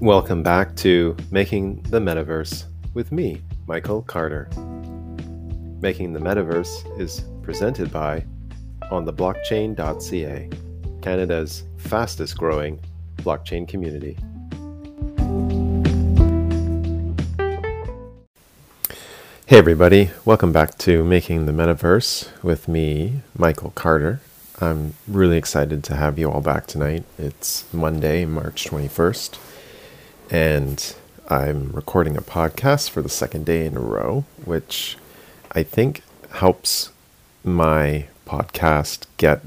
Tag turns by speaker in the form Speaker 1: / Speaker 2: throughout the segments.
Speaker 1: Welcome back to Making the Metaverse with me, Michael Carter. Making the Metaverse is presented by ontheblockchain.ca, Canada's fastest growing blockchain community. Hey, everybody, welcome back to Making the Metaverse with me, Michael Carter. I'm really excited to have you all back tonight. It's Monday, March 21st, and I'm recording a podcast for the second day in a row, which I think helps my podcast get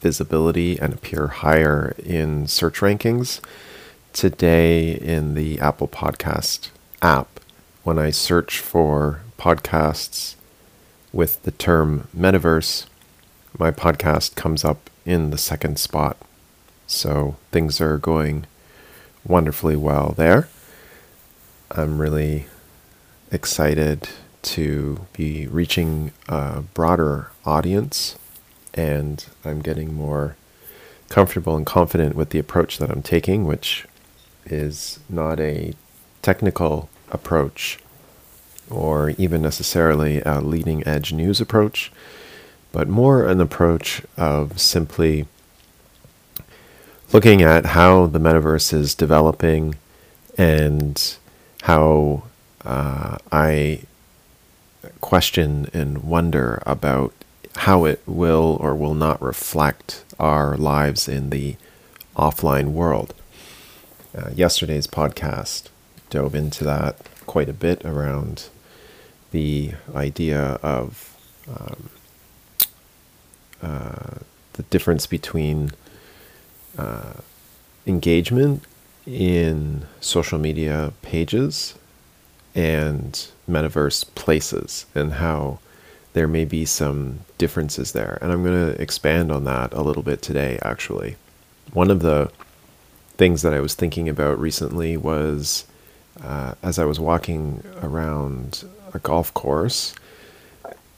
Speaker 1: visibility and appear higher in search rankings. Today, in the Apple Podcast app, when I search for podcasts with the term metaverse, my podcast comes up in the second spot. So things are going wonderfully well there. I'm really excited to be reaching a broader audience, and I'm getting more comfortable and confident with the approach that I'm taking, which is not a technical approach or even necessarily a leading edge news approach, but more an approach of simply looking at how the metaverse is developing and how uh, I question and wonder about how it will or will not reflect our lives in the offline world. Uh, yesterday's podcast dove into that quite a bit around the idea of um, uh, the difference between uh, engagement in social media pages and metaverse places and how there may be some differences there. And I'm going to expand on that a little bit today, actually. One of the things that I was thinking about recently was uh, as I was walking around a golf course,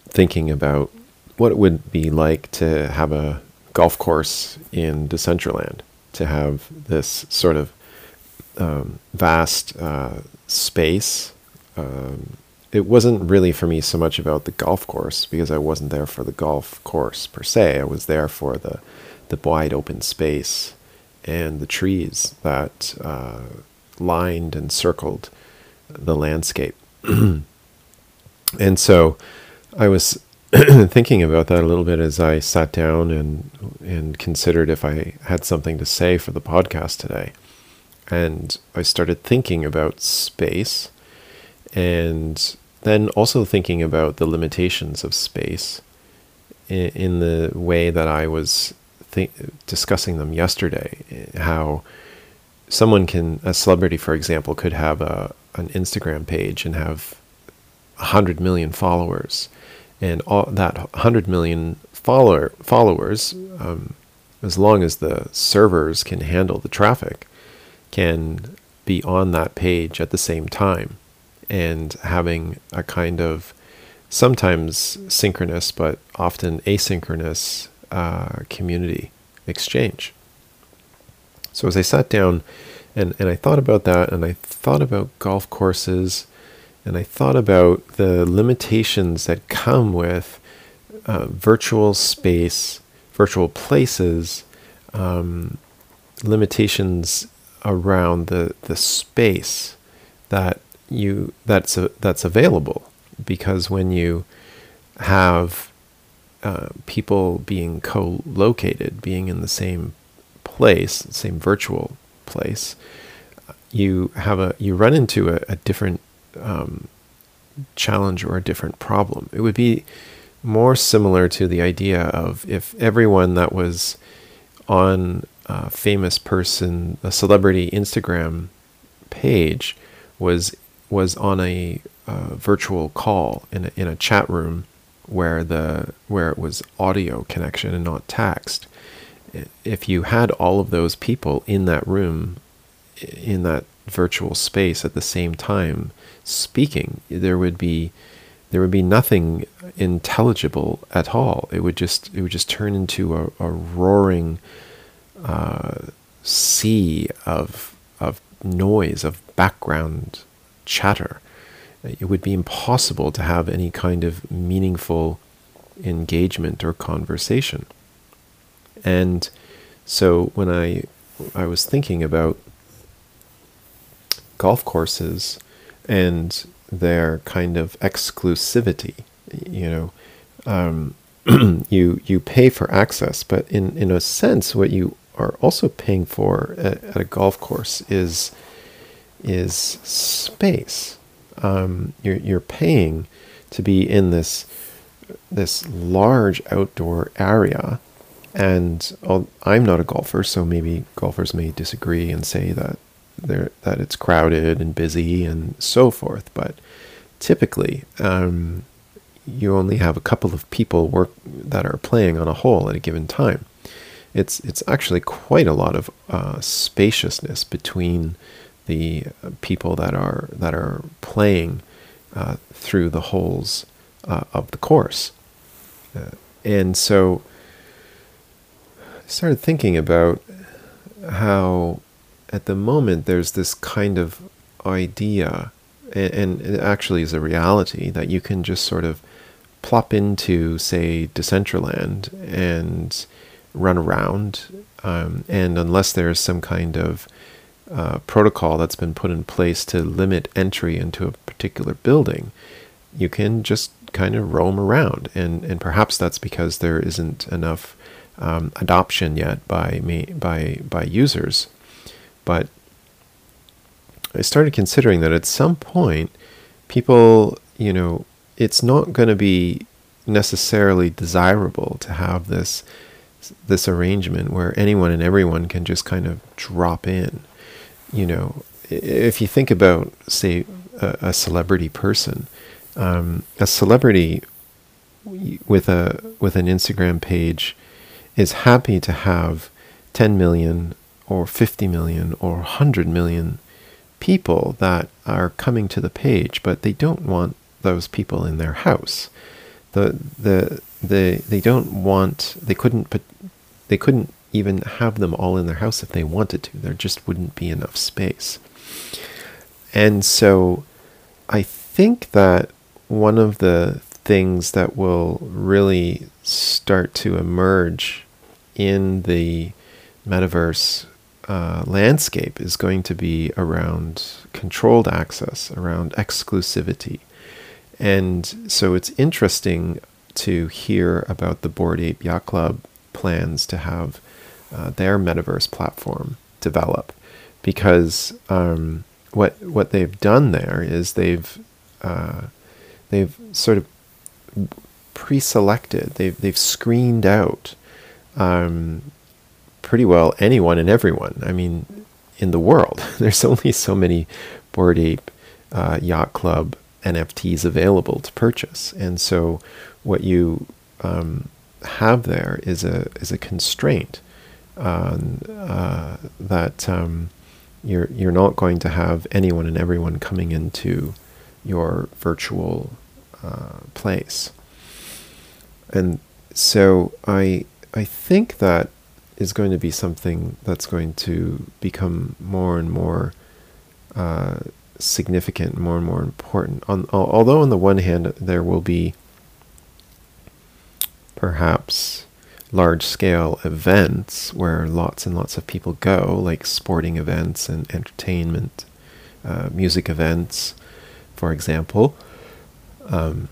Speaker 1: thinking about what it would be like to have a golf course in Decentraland, to have this sort of um, vast uh, space. Um, it wasn't really for me so much about the golf course because I wasn't there for the golf course per se. I was there for the the wide open space and the trees that uh, lined and circled the landscape. and so I was thinking about that a little bit as I sat down and and considered if I had something to say for the podcast today. And I started thinking about space and then also thinking about the limitations of space in, in the way that I was th- discussing them yesterday. How someone can, a celebrity, for example, could have a an Instagram page and have 100 million followers. And all that 100 million follower, followers, um, as long as the servers can handle the traffic, can be on that page at the same time and having a kind of sometimes synchronous but often asynchronous uh, community exchange. So as I sat down and, and I thought about that and I thought about golf courses and I thought about the limitations that come with uh, virtual space, virtual places, um, limitations around the the space that you that's a, that's available. Because when you have uh, people being co-located, being in the same place, same virtual place, you have a you run into a, a different um, challenge or a different problem. It would be more similar to the idea of if everyone that was on a famous person, a celebrity Instagram page was was on a virtual call in a, in a chat room where the where it was audio connection and not text. If you had all of those people in that room in that virtual space at the same time speaking there would be there would be nothing intelligible at all it would just it would just turn into a, a roaring uh, sea of of noise, of background chatter. It would be impossible to have any kind of meaningful engagement or conversation. And so when I I was thinking about golf courses and their kind of exclusivity, you know, um, you you pay for access, but in in a sense, what you are also paying for at, at a golf course is is space. Um, you're you're paying to be in this this large outdoor area, and I'll, I'm not a golfer, so maybe golfers may disagree and say that that it's crowded and busy and so forth. But typically, um, you only have a couple of people work that are playing on a hole at a given time. It's it's actually quite a lot of uh, spaciousness between the uh, people that are that are playing uh, through the holes uh, of the course, uh, and so I started thinking about how at the moment there's this kind of idea and, it actually is a reality that you can just sort of plop into, say, Decentraland and run around. Um, and unless there's some kind of uh, protocol that's been put in place to limit entry into a particular building, you can just kind of roam around. And, and perhaps that's because there isn't enough um, adoption yet by me by by users. But I started considering that at some point, people, you know, it's not going to be necessarily desirable to have this this arrangement where anyone and everyone can just kind of drop in. You know, if you think about, say, a, a celebrity person, um, a celebrity with a with an Instagram page is happy to have 10 million or 50 million or 100 million people that are coming to the page, but they don't want those people in their house. The the they they don't want they couldn't put they couldn't even have them all in their house if they wanted to. There just wouldn't be enough space. And so I think that one of the things that will really start to emerge in the metaverse uh, landscape is going to be around controlled access, around exclusivity. And so it's interesting to hear about the Bored Ape Yacht Club plans to have uh, their metaverse platform develop because um, what what they've done there is they've uh, they've sort of pre-selected they've they've screened out um, pretty well anyone and everyone. I mean, in the world, there's only so many Bored Ape uh, Yacht Club NFTs available to purchase, and so what you um, have there is a is a constraint uh, that um, you're you're not going to have anyone and everyone coming into your virtual uh, place, and so I I think that is going to be something that's going to become more and more uh, significant, more and more important. On, although, on the one hand, there will be perhaps large scale events where lots and lots of people go, like sporting events and entertainment, uh, music events, for example. Um,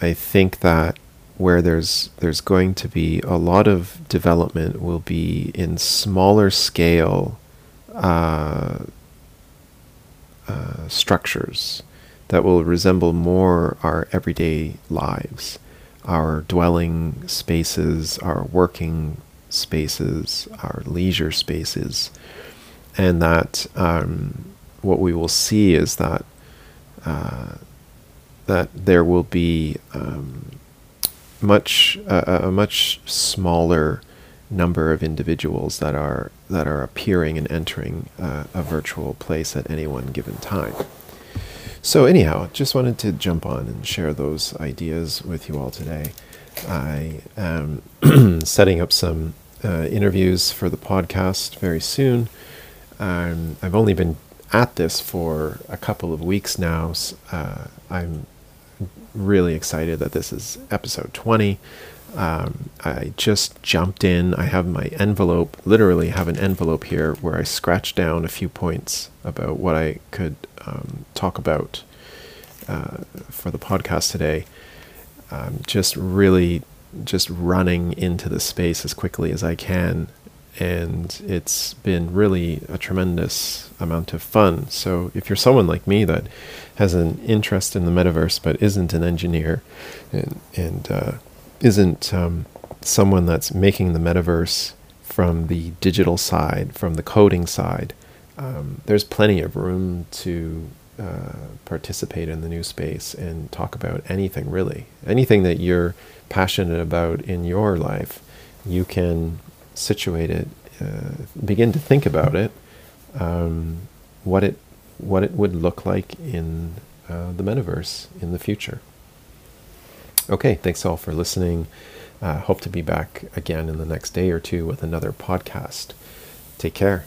Speaker 1: I think that where there's there's going to be a lot of development will be in smaller scale uh, uh, structures that will resemble more our everyday lives, our dwelling spaces, our working spaces, our leisure spaces, and that um, what we will see is that uh, that there will be um, much uh, a much smaller number of individuals that are that are appearing and entering uh, a virtual place at any one given time. So anyhow, just wanted to jump on and share those ideas with you all today. I am setting up some uh, interviews for the podcast very soon. Um, I've only been at this for a couple of weeks now. Uh, I'm really excited that this is episode 20. Um, I just jumped in. I have my envelope, literally have an envelope here where I scratched down a few points about what I could um, talk about uh, for the podcast today. Um, just really just running into the space as quickly as I can. And it's been really a tremendous amount of fun. So, if you're someone like me that has an interest in the metaverse but isn't an engineer and, and uh, isn't um, someone that's making the metaverse from the digital side, from the coding side, um, there's plenty of room to uh, participate in the new space and talk about anything really. Anything that you're passionate about in your life, you can situate it, uh, begin to think about it, um, what it what it would look like in uh, the metaverse in the future. Okay, thanks all for listening. Uh, hope to be back again in the next day or two with another podcast. Take care.